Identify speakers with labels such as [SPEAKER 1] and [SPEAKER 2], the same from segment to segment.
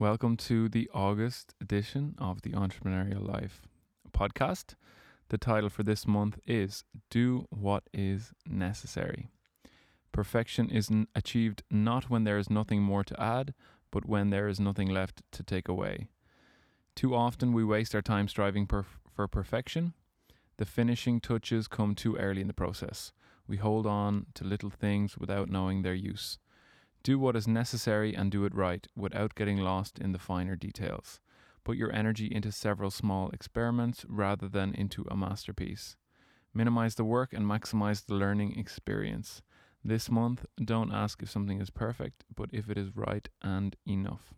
[SPEAKER 1] Welcome to the August edition of the Entrepreneurial Life podcast. The title for this month is Do What Is Necessary. Perfection is achieved not when there is nothing more to add, but when there is nothing left to take away. Too often we waste our time striving perf- for perfection. The finishing touches come too early in the process. We hold on to little things without knowing their use. Do what is necessary and do it right without getting lost in the finer details. Put your energy into several small experiments rather than into a masterpiece. Minimize the work and maximize the learning experience. This month, don't ask if something is perfect, but if it is right and enough.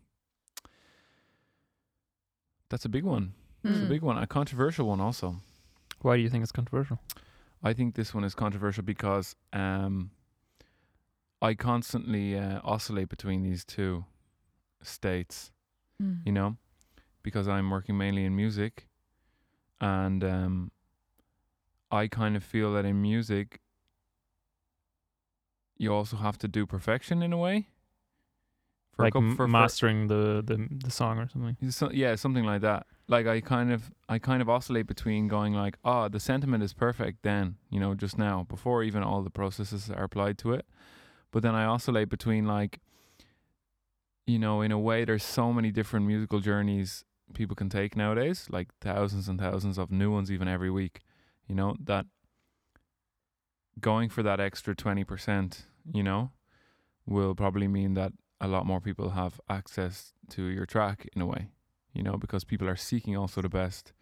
[SPEAKER 1] That's a big one. It's a
[SPEAKER 2] Mm.
[SPEAKER 1] big one, a controversial one also.
[SPEAKER 3] Why do you think it's controversial?
[SPEAKER 1] I think this one is controversial because um, I constantly uh, oscillate between these two states,
[SPEAKER 2] Mm.
[SPEAKER 1] you know, because I'm working mainly in music, and um, I kind of feel that in music, you also have to do perfection in a way. For a
[SPEAKER 3] like
[SPEAKER 1] coup-
[SPEAKER 3] m-
[SPEAKER 1] for- for-
[SPEAKER 3] mastering the, the the song or something.
[SPEAKER 1] so, yeah, something like that. Like I kind of I kind of oscillate between going like, ah, the sentiment is perfect then, you know, just now, before even all the processes are applied to it. But then I oscillate between like you know, in a way there's so many different musical journeys people can take nowadays, like thousands and thousands of new ones even every week, you know, that going for that extra 20%, you know, will probably mean that a lot more people have access to your track in a way, you know, because people are seeking also the best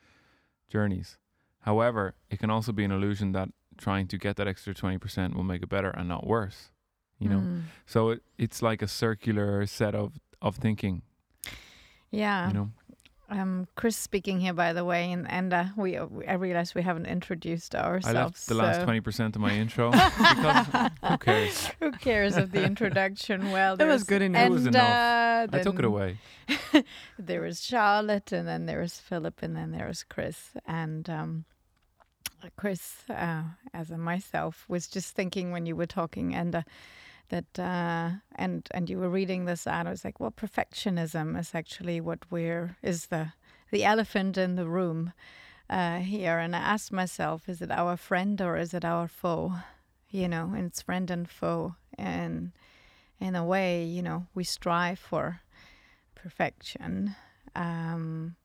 [SPEAKER 1] journeys. However, it can also be an illusion that trying to get that extra 20% will make it better and not worse, you know.
[SPEAKER 2] Mm.
[SPEAKER 1] So it, it's like a circular set of, of thinking,
[SPEAKER 2] Yeah.
[SPEAKER 1] you know.
[SPEAKER 2] Um, Chris speaking here, by the way, and and uh, we uh, I realized we haven't introduced ourselves.
[SPEAKER 1] I left the last 20% of my intro who cares?
[SPEAKER 2] Who cares of the introduction? Well,
[SPEAKER 4] That was good enough.
[SPEAKER 1] It was enough.
[SPEAKER 2] Uh,
[SPEAKER 1] I took it away.
[SPEAKER 2] there was Charlotte, and then there was Philip, and then there was Chris. And um, Chris, uh, as a myself, was just thinking when you were talking, and uh, that uh, and and you were reading this out. I was like, well, perfectionism is actually what we're is the the elephant in the room uh, here. And I asked myself, is it our friend or is it our foe? You know, and it's friend and foe, and in a way, you know, we strive for perfection. Um,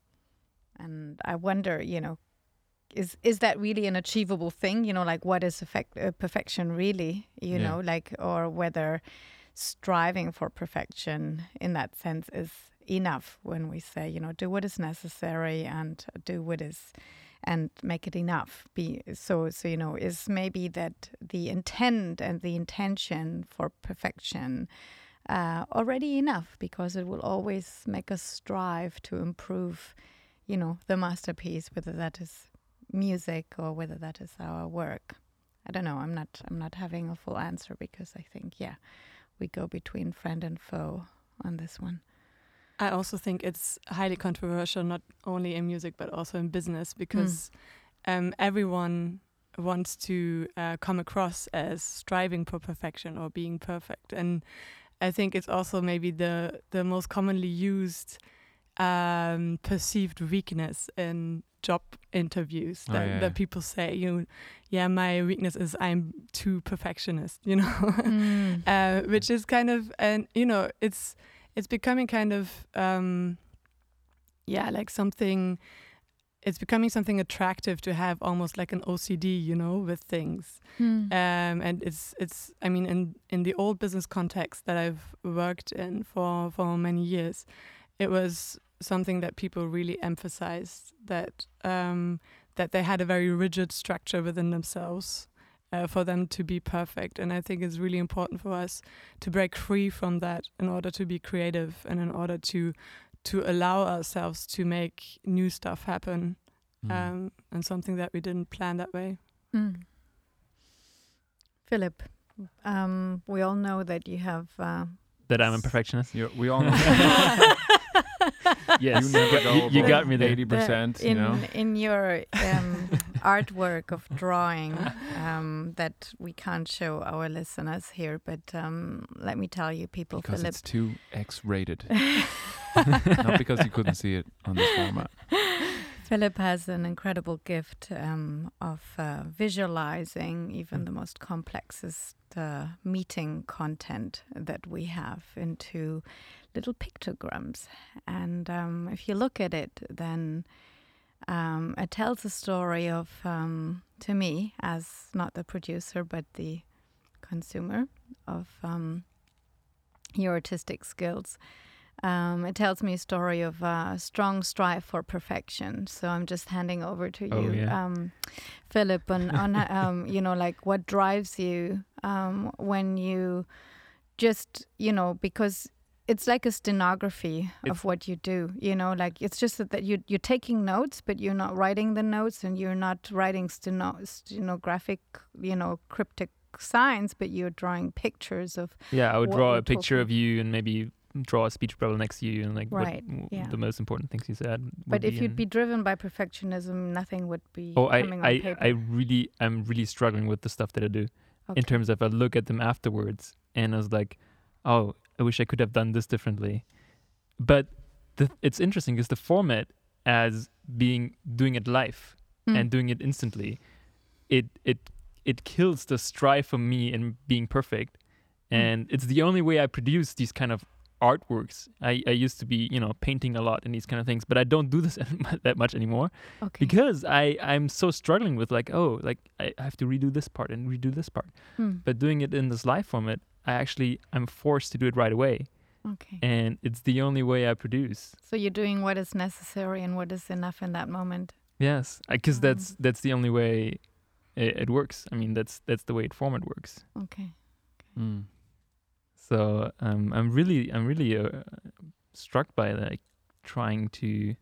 [SPEAKER 2] and I wonder, you know, is is that really an achievable thing? You know, like what is effect, uh, perfection really? You
[SPEAKER 1] Yeah.
[SPEAKER 2] know, like or whether striving for perfection in that sense is enough when we say, you know, do what is necessary and do what is and make it enough be so so you know is maybe that the intent and the intention for perfection uh, already enough because it will always make us strive to improve you know the masterpiece whether that is music or whether that is our work. I don't know. I'm not i'm not having a full answer because i think yeah we go between friend and foe on this one.
[SPEAKER 4] I also think it's highly controversial, not only in music but also in business, because um, everyone wants to uh, come across as striving for perfection or being perfect, and I think it's also maybe the the most commonly used um, perceived weakness in job interviews
[SPEAKER 1] Oh,
[SPEAKER 4] that,
[SPEAKER 1] yeah,
[SPEAKER 4] that people say, you know, yeah, my weakness is I'm too perfectionist, you know.
[SPEAKER 2] Mm.
[SPEAKER 4] uh, which is kind of and you know it's it's becoming kind of um, yeah like something it's becoming something attractive to have almost like an OCD you know with things
[SPEAKER 2] Hmm.
[SPEAKER 4] um, and it's it's I mean in in the old business context that I've worked in for for many years it was something that people really emphasized that um, that they had a very rigid structure within themselves uh, for them to be perfect. And I think it's really important for us to break free from that in order to be creative and in order to to allow ourselves to make new stuff happen
[SPEAKER 1] Mm.
[SPEAKER 4] um, and something that we didn't plan that way.
[SPEAKER 2] Mm. Philip, um, we all know that you have. Uh,
[SPEAKER 3] That I'm a perfectionist.
[SPEAKER 1] You, we all know
[SPEAKER 3] yes,
[SPEAKER 1] you never
[SPEAKER 3] got-
[SPEAKER 1] go
[SPEAKER 3] you, you got me there.
[SPEAKER 1] Eighty percent,
[SPEAKER 2] the-
[SPEAKER 1] you
[SPEAKER 2] in
[SPEAKER 1] know.
[SPEAKER 2] in your um, artwork of drawing um, that we can't show our listeners here. But um, let me tell you, people,
[SPEAKER 1] because
[SPEAKER 2] Philip.
[SPEAKER 1] it's too X-rated. Not because you couldn't see it on this format.
[SPEAKER 2] Philip has an incredible gift um, of uh, visualizing even
[SPEAKER 3] Mm.
[SPEAKER 2] the most complexest uh, meeting content that we have into little pictograms. And um, if you look at it, then um, it tells a story of, um, to me, as not the producer, but the consumer of um, your artistic skills. Um, it tells me a story of uh, strong strive for perfection. So I'm just handing over to
[SPEAKER 3] Oh,
[SPEAKER 2] you,
[SPEAKER 3] yeah.
[SPEAKER 2] um, Philip, on, on um, you know, like what drives you um, when you just, you know, because it's like a stenography
[SPEAKER 3] It's-
[SPEAKER 2] of what you do. You know, like it's just that, that you you're taking notes, but you're not writing the notes, and you're not writing steno- stenographic, you know, cryptic signs, but you're drawing pictures of
[SPEAKER 3] Yeah, I would draw a picture of you and maybe draw a speech bubble next to you and like
[SPEAKER 2] Right,
[SPEAKER 3] w-
[SPEAKER 2] yeah.
[SPEAKER 3] the most important things you said.
[SPEAKER 2] But if you'd be driven by perfectionism, nothing would be
[SPEAKER 3] oh, I,
[SPEAKER 2] coming on
[SPEAKER 3] I,
[SPEAKER 2] paper.
[SPEAKER 3] I really, I'm really struggling with the stuff that I do
[SPEAKER 2] Okay.
[SPEAKER 3] in terms of I look at them afterwards and I was like, oh, I wish I could have done this differently. But the, it's interesting because the format as being doing it live
[SPEAKER 2] Mm.
[SPEAKER 3] and doing it instantly, it it it kills the strive for me in being perfect,
[SPEAKER 2] Mm.
[SPEAKER 3] and it's the only way I produce these kind of artworks. I, I used to be you know painting a lot and these kind of things, but I don't do this that much anymore
[SPEAKER 2] okay.
[SPEAKER 3] because I I'm so struggling with like oh like I I have to redo this part and redo this part.
[SPEAKER 2] Mm.
[SPEAKER 3] But doing it in this live format, I actually I'm forced to do it right away,
[SPEAKER 2] okay.
[SPEAKER 3] and it's the only way I produce.
[SPEAKER 2] So you're doing what is necessary and what is enough in that moment.
[SPEAKER 3] Yes, because
[SPEAKER 2] Um,
[SPEAKER 3] that's that's the only way it, it works. I mean that's that's the way it format works.
[SPEAKER 2] Okay.
[SPEAKER 1] Mm.
[SPEAKER 3] So um, I'm really I'm really uh, struck by like trying to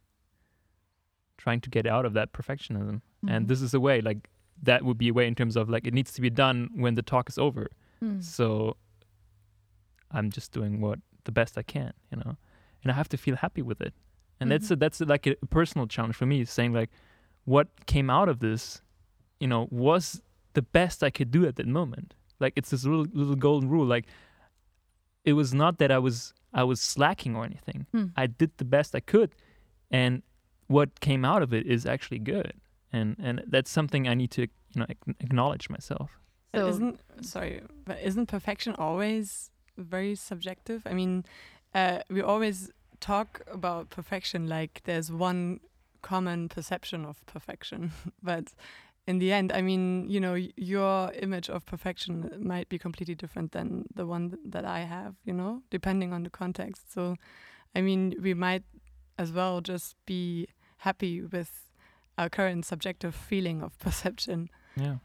[SPEAKER 3] trying to get out of that perfectionism. And
[SPEAKER 2] Mhm.
[SPEAKER 3] this is a way like that would be a way in terms of like it needs to be done when the talk is over.
[SPEAKER 2] Mm.
[SPEAKER 3] So I'm just doing what the best I can, you know, and I have to feel happy with it. And that's a, that's a, like a personal challenge for me, saying like, what came out of this, you know, was the best I could do at that moment. Like it's this little little golden rule. Like it was not that I was I was slacking or anything.
[SPEAKER 2] Mm.
[SPEAKER 3] I did the best I could, and what came out of it is actually good. And and that's something I need to you know acknowledge myself.
[SPEAKER 4] But
[SPEAKER 2] So-
[SPEAKER 4] isn't sorry, but isn't perfection always very subjective? I mean, uh, we always talk about perfection like there's one common perception of perfection, but in the end, I mean, you know, your image of perfection might be completely different than the one th- that I have, you know, depending on the context. So, I mean, we might as well just be happy with our current subjective feeling of perception
[SPEAKER 3] Yeah.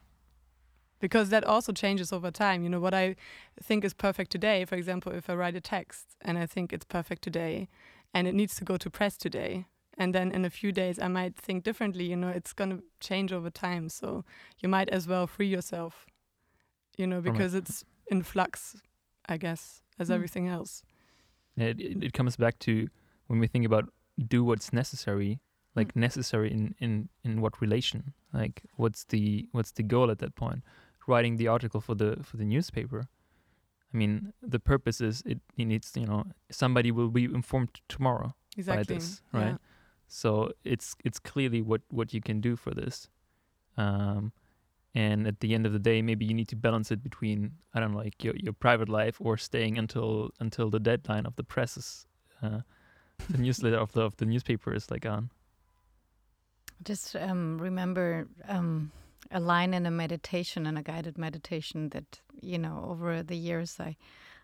[SPEAKER 4] Because that also changes over time. You know, what I think is perfect today, for example, if I write a text and I think it's perfect today and it needs to go to press today, and then in a few days I might think differently, you know, it's going to change over time. So you might as well free yourself, you know, because it's in flux, I guess, as
[SPEAKER 2] Mm.
[SPEAKER 4] everything else.
[SPEAKER 3] It, it, it comes back to when we think about do what's necessary, like
[SPEAKER 2] Mm.
[SPEAKER 3] necessary in, in, in what relation? Like what's the what's the goal at that point? Writing the article for the for the newspaper. I mean, the purpose is it, it needs you know somebody will be informed tomorrow
[SPEAKER 4] Exactly.
[SPEAKER 3] by this, right?
[SPEAKER 4] Yeah.
[SPEAKER 3] So it's it's clearly what what you can do for this. Um, and at the end of the day, maybe you need to balance it between I don't know, like your your private life or staying until until the deadline of the press is, uh, the newsletter of the of the newspaper is like on.
[SPEAKER 2] Just um, remember um, a line in a meditation, in a guided meditation that you know over the years I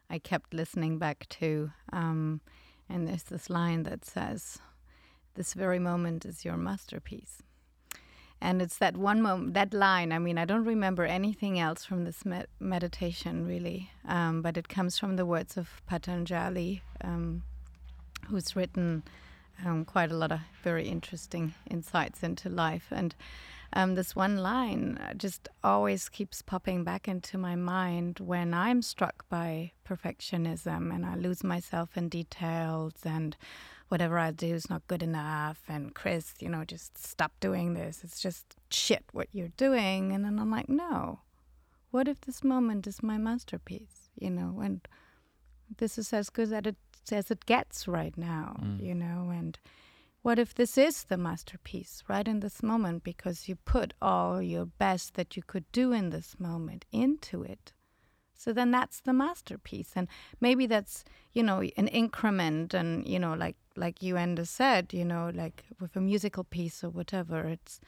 [SPEAKER 2] I kept listening back to, um, and there's this line that says, "This very moment is your masterpiece." And it's that one moment, that line. I mean, I don't remember anything else from this med- meditation really, um, but it comes from the words of Patanjali, um, who's written um, quite a lot of very interesting insights into life. And um, this one line uh, just always keeps popping back into my mind when I'm struck by perfectionism and I lose myself in details and whatever I do is not good enough. And Chris, you know, just stop doing this. It's just shit what you're doing. And then I'm like, no. What if this moment is my masterpiece? You know, and this is as good as it as it gets right now.
[SPEAKER 1] Mm.
[SPEAKER 2] You know, and what if this is the masterpiece right in this moment because you put all your best that you could do in this moment into it? So then that's the masterpiece. And maybe that's, you know, an increment and, you know, like like you Enda said, you know, like with a musical piece or whatever, it's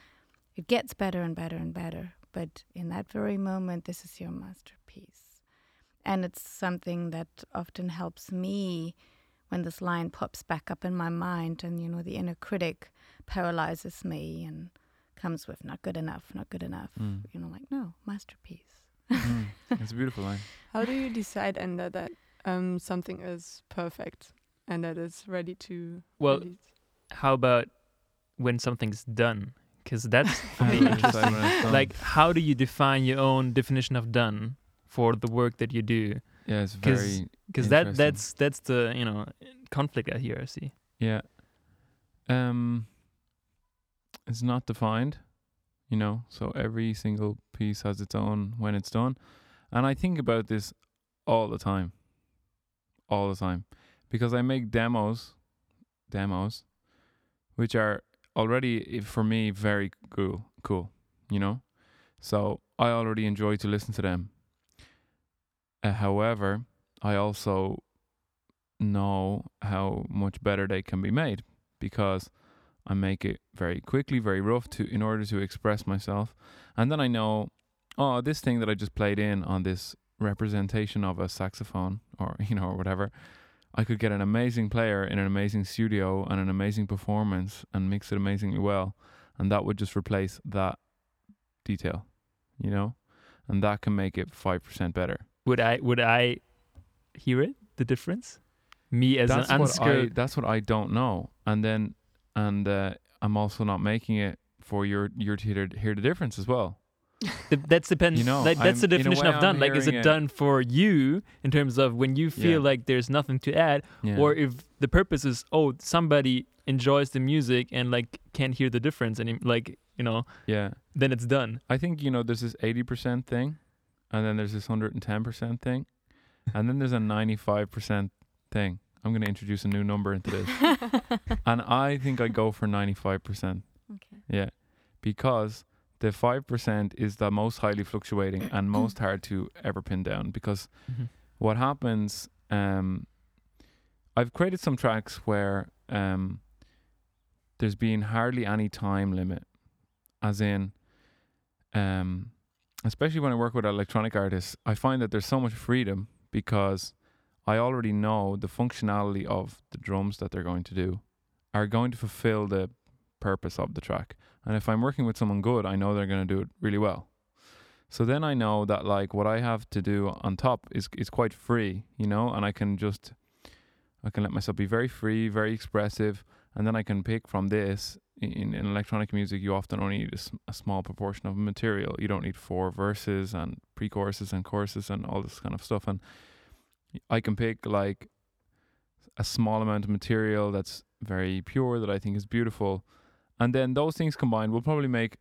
[SPEAKER 2] it gets better and better and better. But in that very moment this is your masterpiece. And it's something that often helps me when this line pops back up in my mind and you know the inner critic paralyzes me and comes with not good enough not good enough
[SPEAKER 1] Mm.
[SPEAKER 2] you know like no masterpiece
[SPEAKER 1] Mm. It's a beautiful line.
[SPEAKER 4] How do you decide, Enda, that um, something is perfect and that it's ready to?
[SPEAKER 3] Well,
[SPEAKER 4] release?
[SPEAKER 3] How about when something's done? Because that's for me
[SPEAKER 1] do you decide
[SPEAKER 3] interesting.
[SPEAKER 1] when it's done?
[SPEAKER 3] Like, how do you define your own definition of done for the work that you do?
[SPEAKER 1] yeah, it's very
[SPEAKER 3] Because that that's that's the you know conflict I here I see.
[SPEAKER 1] Yeah. Um it's not defined, you know, so every single piece has its own when it's done. And I think about this all the time. All the time. Because I make demos demos which are already for me very cool cool, you know? So I already enjoy to listen to them. Uh, however, I also know how much better they can be made because I make it very quickly, very rough to in order to express myself. And then I know, oh, this thing that I just played in on this representation of a saxophone or you know or whatever, I could get an amazing player in an amazing studio and an amazing performance and mix it amazingly well, and that would just replace that detail, you know, and that can make it five percent better.
[SPEAKER 3] Would I would I hear it the difference? Me as
[SPEAKER 1] that's
[SPEAKER 3] an
[SPEAKER 1] what I that's what I don't know. And then and uh, I'm also not making it for your your to hear, hear the difference as well.
[SPEAKER 3] Th- that's depends.
[SPEAKER 1] You know,
[SPEAKER 3] like that's
[SPEAKER 1] I'm-
[SPEAKER 3] the definition of done.
[SPEAKER 1] I'm
[SPEAKER 3] Like, is it
[SPEAKER 1] it-
[SPEAKER 3] done for you in terms of when you feel
[SPEAKER 1] Yeah.
[SPEAKER 3] like there's nothing to add,
[SPEAKER 1] Yeah.
[SPEAKER 3] or if the purpose is oh somebody enjoys the music and like can't hear the difference and like you know
[SPEAKER 1] yeah.
[SPEAKER 3] then it's done.
[SPEAKER 1] I think you know there's this 80% thing and then there's this 110% thing and then there's a 95% thing. I'm going to introduce a new number into this. and I think I go for 95%.
[SPEAKER 2] okay
[SPEAKER 1] Yeah. Because the 5% is the most highly fluctuating and most hard to ever pin down because what happens um I've created some tracks where um there's been hardly any time limit as in um especially when I work with electronic artists I find that there's so much freedom because I already know the functionality of the drums that they're going to do are going to fulfill the purpose of the track and if I'm working with someone good I know they're going to do it really well so then I know that like what I have to do on top is is quite free, you know, and I can just I can let myself be very free, very expressive, and then I can pick from this. In, in electronic music, you often only need a small proportion of material. You don't need four verses and pre-choruses and choruses and all this kind of stuff. And I can pick like a small amount of material that's very pure that I think is beautiful, and then those things combined will probably make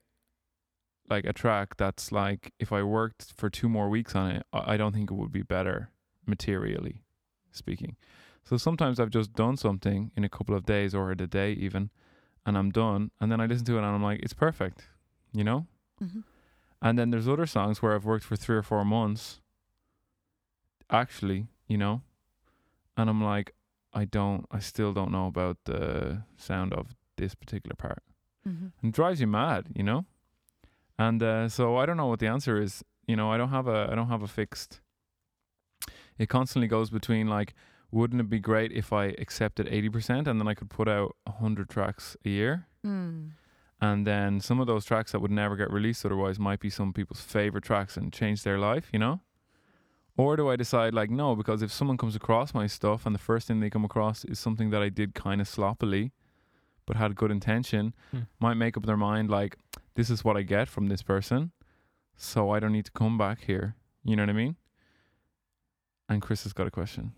[SPEAKER 1] like a track that's like if I worked for two more weeks on it, I I don't think it would be better materially speaking. So sometimes I've just done something in a couple of days or a day even, and I'm done, and then I listen to it and I'm like, it's perfect, you know.
[SPEAKER 2] hmm
[SPEAKER 1] And then there's other songs where I've worked for three or four months, actually, you know, and I'm like, I don't, I still don't know about the sound of this particular part
[SPEAKER 2] hmm
[SPEAKER 1] and it drives you mad, you know. And uh, so I don't know what the answer is. You know, I don't have a I don't have a fixed. It constantly goes between like, wouldn't it be great if I accepted eighty percent and then I could put out hundred tracks a year,
[SPEAKER 2] Mm.
[SPEAKER 1] and then some of those tracks that would never get released otherwise might be some people's favorite tracks and change their life, you know. Or do I decide like no, because if someone comes across my stuff and the first thing they come across is something that I did kind of sloppily, but had good intention,
[SPEAKER 3] Hmm.
[SPEAKER 1] might make up their mind like this is what I get from this person, so I don't need to come back here. You know what I mean? And Chris has got a question.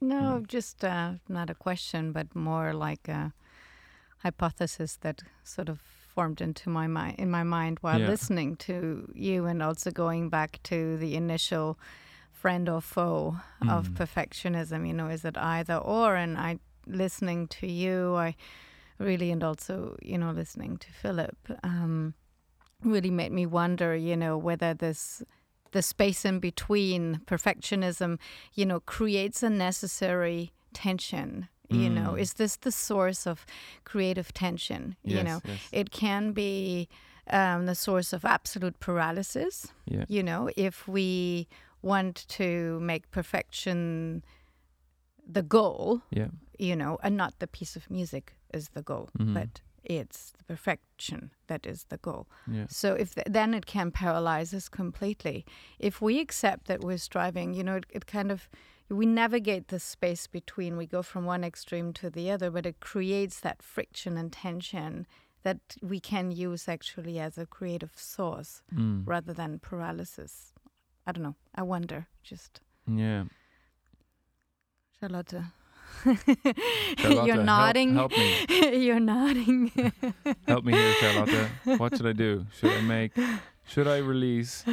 [SPEAKER 2] No,
[SPEAKER 1] Mm.
[SPEAKER 2] just uh, not a question, but more like a hypothesis that sort of formed into my mind in my mind while
[SPEAKER 1] Yeah.
[SPEAKER 2] listening to you, and also going back to the initial friend or foe of
[SPEAKER 1] Mm.
[SPEAKER 2] perfectionism. You know, is it either or? And I listening to you, I really, and also you know listening to Philip, um, really made me wonder. You know, whether this the space in between perfectionism you know, creates a necessary tension. You know,
[SPEAKER 1] Mm.
[SPEAKER 2] is this the source of creative tension?
[SPEAKER 1] yes,
[SPEAKER 2] You know,
[SPEAKER 1] yes.
[SPEAKER 2] it can be um, the source of absolute paralysis.
[SPEAKER 1] yeah.
[SPEAKER 2] You know, if we want to make perfection the goal,
[SPEAKER 1] Yeah.
[SPEAKER 2] you know, and not the piece of music is the goal,
[SPEAKER 1] Mhm.
[SPEAKER 2] but it's the perfection that is the goal.
[SPEAKER 1] Yeah.
[SPEAKER 2] So if th- then it can paralyze us completely. If we accept that we're striving, you know, it, it kind of we navigate the space between. We go from one extreme to the other, but it creates that friction and tension that we can use actually as a creative source
[SPEAKER 1] Mm.
[SPEAKER 2] rather than paralysis. I don't know. I wonder. Just
[SPEAKER 1] Yeah.
[SPEAKER 2] Charlotte.
[SPEAKER 1] Charlotte,
[SPEAKER 2] You're nodding.
[SPEAKER 1] help me.
[SPEAKER 2] You're nodding.
[SPEAKER 1] Help me here, Charlotte. What should I do? Should I make? Should I release?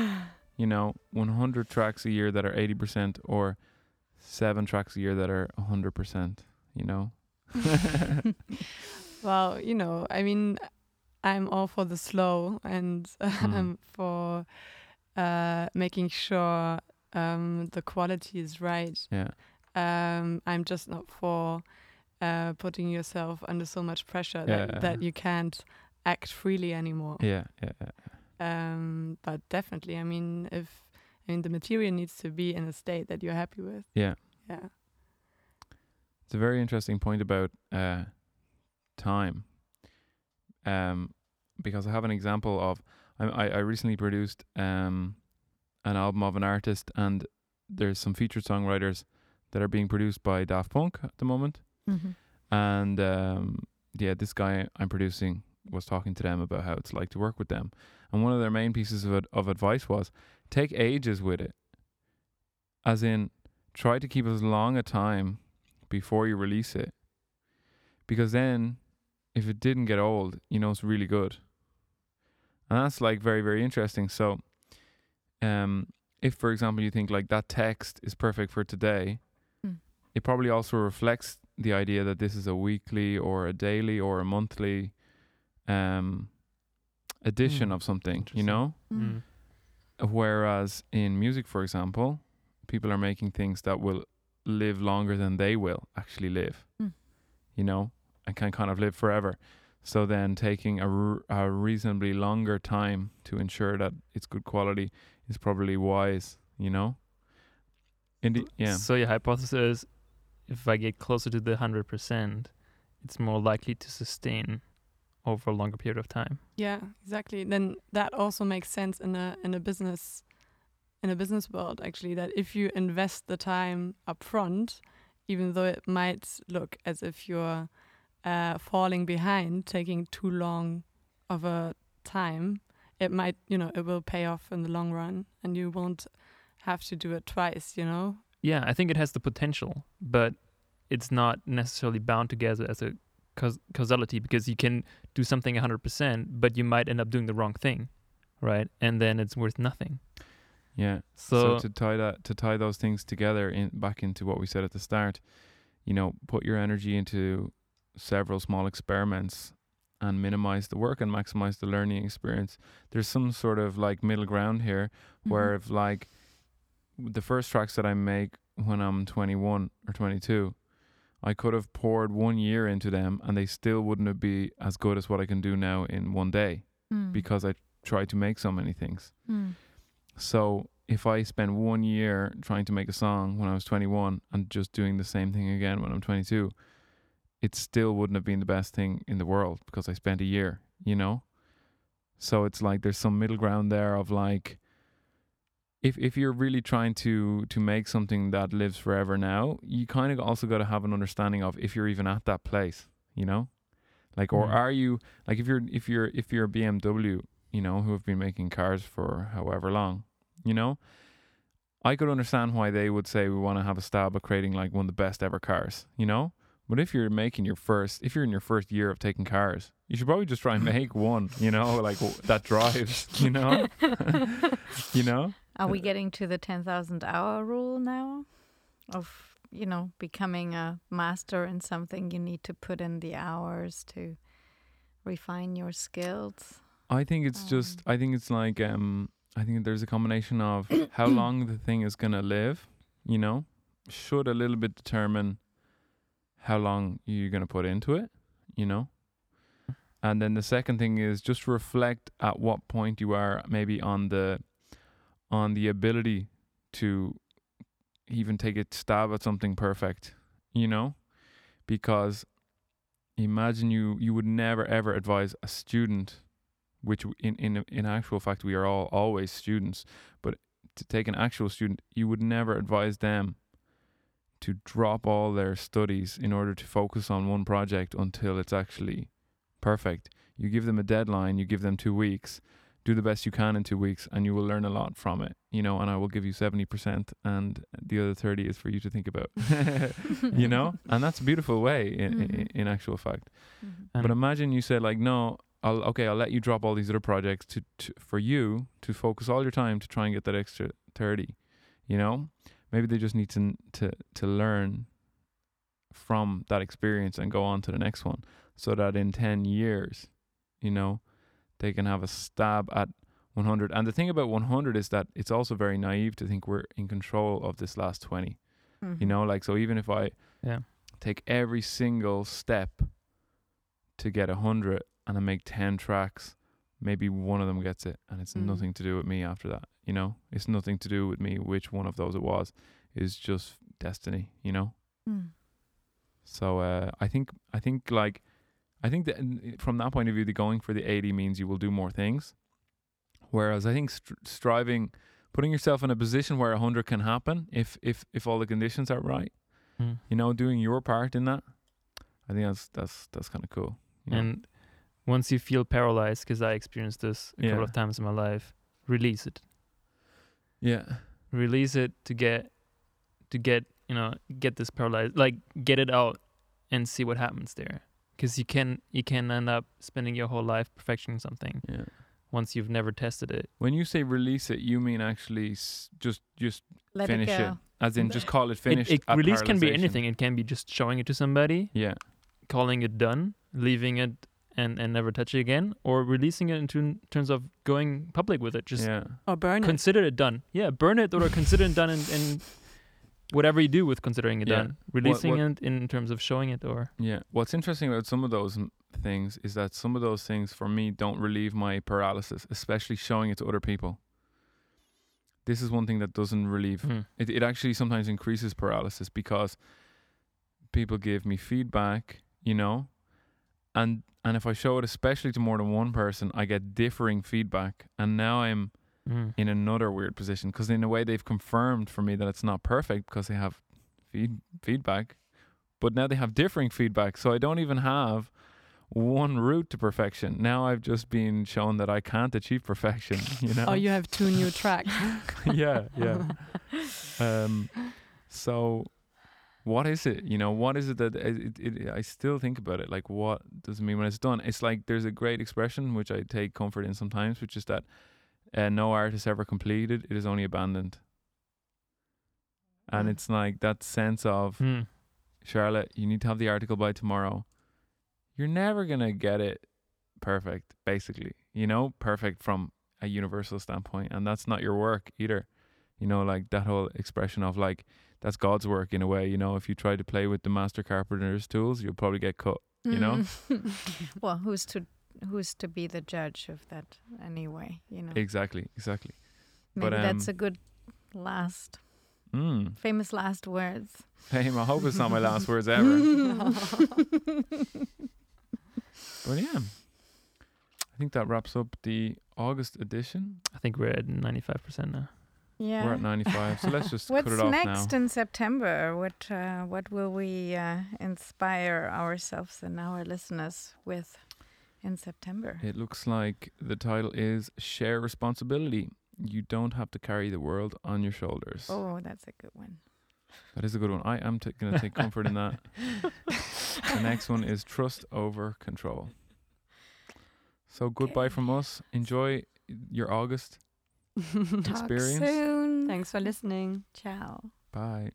[SPEAKER 1] You know, 100 tracks a year that are 80%, or seven tracks a year that are 100%. You know.
[SPEAKER 4] Well, you know, I mean, I'm all for the slow and
[SPEAKER 1] Mm.
[SPEAKER 4] um, for uh, making sure um, the quality is right.
[SPEAKER 1] Yeah.
[SPEAKER 4] Um, I'm just not for uh, putting yourself under so much pressure
[SPEAKER 1] Yeah.
[SPEAKER 4] that, that you can't act freely anymore.
[SPEAKER 1] Yeah. Yeah. yeah.
[SPEAKER 4] Um, but definitely, I mean, if I mean the material needs to be in a state that you're happy with.
[SPEAKER 1] Yeah.
[SPEAKER 4] Yeah.
[SPEAKER 1] It's a very interesting point about uh, time. Um, because I have an example of I I, I recently produced um an album of an artist, and there's some featured songwriters that are being produced by Daft Punk at the moment.
[SPEAKER 2] Mhm.
[SPEAKER 1] And um, yeah, this guy I'm producing was talking to them about how it's like to work with them. And one of their main pieces of, ad- of advice was take ages with it. As in, try to keep as long a time before you release it. Because then, if it didn't get old, you know it's really good. And that's like very, very interesting. So, um, if for example you think like that text is perfect for today. It probably also reflects the idea that this is a weekly or a daily or a monthly um edition
[SPEAKER 3] Mm,
[SPEAKER 1] of something, you know?
[SPEAKER 2] Mm.
[SPEAKER 1] Whereas in music, for example, people are making things that will live longer than they will actually live,
[SPEAKER 2] Mm.
[SPEAKER 1] you know, and can kind of live forever. So then taking a, r- a reasonably longer time to ensure that it's good quality is probably wise, you know? Indeed, yeah.
[SPEAKER 3] So your hypothesis is if I get closer to the hundred percent, it's more likely to sustain over a longer period of time.
[SPEAKER 4] Yeah, exactly. Then that also makes sense in a in a business in a business world actually that if you invest the time up front, even though it might look as if you're uh, falling behind, taking too long of a time, it might you know it will pay off in the long run, and you won't have to do it twice. You know.
[SPEAKER 3] Yeah, I think it has the potential, but it's not necessarily bound together as a caus- causality because you can do something 100%, but you might end up doing the wrong thing, right? And then it's worth nothing.
[SPEAKER 1] Yeah.
[SPEAKER 3] So,
[SPEAKER 1] So, to tie that to tie those things together in back into what we said at the start, you know, put your energy into several small experiments and minimize the work and maximize the learning experience. There's some sort of like middle ground here mm-hmm. where if like the first tracks that I make when I'm 21 or 22, I could have poured one year into them and they still wouldn't have be as good as what I can do now in one day
[SPEAKER 2] Mm.
[SPEAKER 1] because I tried to make so many things.
[SPEAKER 2] Mm.
[SPEAKER 1] So if I spend one year trying to make a song when I was 21 and just doing the same thing again when I'm 22, it still wouldn't have been the best thing in the world because I spent a year, you know? So it's like there's some middle ground there of like if if you're really trying to to make something that lives forever now, you kind of also got to have an understanding of if you're even at that place, you know? Like or
[SPEAKER 3] Mm.
[SPEAKER 1] are you like if you're if you're if you're a BMW, you know, who have been making cars for however long, you know, I could understand why they would say we want to have a stab at creating like one of the best ever cars, you know? But if you're making your first, if you're in your first year of taking cars, you should probably just try and make one, you know, like that drives, you know? you know?
[SPEAKER 2] Are we getting to the 10,000 hour rule now? Of, you know, becoming a master in something, you need to put in the hours to refine your skills.
[SPEAKER 1] I think it's just,
[SPEAKER 2] Um.
[SPEAKER 1] I think it's like, um, I think there's a combination of how long the thing is going to live, you know, should a little bit determine how long you're going to put into it, you know. And then the second thing is just reflect at what point you are maybe on the on the ability to even take a stab at something perfect, you know? Because imagine you you would never ever advise a student which in in in actual fact we are all always students, but to take an actual student, you would never advise them to drop all their studies in order to focus on one project until it's actually perfect. You give them a deadline, you give them 2 weeks, do the best you can in 2 weeks and you will learn a lot from it, you know, and I will give you 70% and the other 30 is for you to think about. you know? And that's a beautiful way in, in,
[SPEAKER 2] Mhm.
[SPEAKER 1] in actual fact.
[SPEAKER 2] Mhm.
[SPEAKER 1] But imagine you said like, no, I'll okay, I'll let you drop all these other projects to, to for you to focus all your time to try and get that extra thirty. You know, maybe they just need to to to learn from that experience and go on to the next one, so that in ten years, you know, they can have a stab at 100. And the thing about 100 is that it's also very naive to think we're in control of this last 20. You
[SPEAKER 2] Mhm.
[SPEAKER 1] know, like so even if I
[SPEAKER 3] yeah.
[SPEAKER 1] take every single step to get a hundred and I make ten tracks, maybe one of them gets it and it's
[SPEAKER 2] Mm.
[SPEAKER 1] nothing to do with me after that. You know? It's nothing to do with me which one of those it was. It's just destiny, you know?
[SPEAKER 2] Mm.
[SPEAKER 1] So uh I think I think like I think that from that point of view the going for the 80 means you will do more things. Whereas I think str- striving putting yourself in a position where a 100 can happen if if if all the conditions are right
[SPEAKER 3] Mm.
[SPEAKER 1] you know, doing your part in that. I think that's that's that's kind of cool. you know?
[SPEAKER 3] And once you feel paralyzed, because I experienced this a couple of times in my life, release it.
[SPEAKER 1] yeah,
[SPEAKER 3] Release it to get, to get you know, get this paralyzed, like get it out, and see what happens there. Because you can you can end up spending your whole life perfecting something
[SPEAKER 1] yeah.
[SPEAKER 3] once you've never tested it.
[SPEAKER 1] When you say release it, you mean actually s- just just
[SPEAKER 2] Let
[SPEAKER 1] finish
[SPEAKER 2] it
[SPEAKER 1] it, as in just call it
[SPEAKER 3] It,
[SPEAKER 1] finished.
[SPEAKER 3] it
[SPEAKER 1] at
[SPEAKER 3] release can be anything. It can be just showing it to somebody,
[SPEAKER 1] Yeah,
[SPEAKER 3] calling it done, leaving it and and never touch it again, or releasing it into in terms of going public with it. Just
[SPEAKER 1] yeah,
[SPEAKER 4] Or burn it.
[SPEAKER 3] consider it done. Yeah, burn it or consider it done and, and whatever you do with considering it
[SPEAKER 1] Yeah.
[SPEAKER 3] done. Releasing
[SPEAKER 1] what-
[SPEAKER 3] it in terms of showing it or
[SPEAKER 1] yeah. What's interesting about some of those m- things is that some of those things for me don't relieve my paralysis, especially showing it to other people. This is one thing that doesn't relieve
[SPEAKER 3] Hmm.
[SPEAKER 1] it, it actually sometimes increases paralysis because people give me feedback, you know, and and if I show it especially to more than one person, I get differing feedback, and now I'm
[SPEAKER 3] Mm.
[SPEAKER 1] in another weird position because in a way they've confirmed for me that it's not perfect because they have feed feedback, but now they have differing feedback, so I don't even have one route to perfection. Now I've just been shown that I can't achieve perfection, you know.
[SPEAKER 4] oh, you have two new tracks.
[SPEAKER 1] yeah, yeah. Um, so, what is it? You know, what is it that it, it, it, I still think about it? Like, what does it mean when it's done? It's like there's a great expression which I take comfort in sometimes, which is that uh, no art is ever completed; it is only abandoned. And
[SPEAKER 2] Mm.
[SPEAKER 1] it's like that sense of
[SPEAKER 3] Mm.
[SPEAKER 1] Charlotte, you need to have the article by tomorrow. You're never gonna get it perfect, basically. You know, perfect from a universal standpoint, and that's not your work either. You know, like that whole expression of like that's God's work in a way. You know, if you try to play with the master carpenter's tools, you'll probably get cut. You know?
[SPEAKER 2] Mm. well, who's to who's to be the judge of that anyway? You know,
[SPEAKER 1] Exactly, exactly.
[SPEAKER 2] maybe
[SPEAKER 1] but,
[SPEAKER 2] that's
[SPEAKER 1] um,
[SPEAKER 2] a good last
[SPEAKER 1] Mm.
[SPEAKER 2] famous last words.
[SPEAKER 1] Fame. I hope it's not my last words ever. But yeah, I think that wraps up the August edition.
[SPEAKER 3] I think we're at ninety five percent now.
[SPEAKER 2] yeah.
[SPEAKER 1] We're at 95, so let's just
[SPEAKER 2] What's
[SPEAKER 1] cut it off What's
[SPEAKER 2] next
[SPEAKER 1] now.
[SPEAKER 2] in September? What uh, what will we uh, inspire ourselves and our listeners with in September?
[SPEAKER 1] It looks like the title is Share Responsibility. you don't have to carry the world on your shoulders.
[SPEAKER 2] Oh, that's a good one.
[SPEAKER 1] That is a good one. I am t- going to take comfort in that. The next one is trust over control. So goodbye
[SPEAKER 2] Okay.
[SPEAKER 1] from us. Enjoy your August
[SPEAKER 2] Talk
[SPEAKER 1] experience.
[SPEAKER 2] soon.
[SPEAKER 4] Thanks for listening.
[SPEAKER 2] Ciao.
[SPEAKER 1] Bye.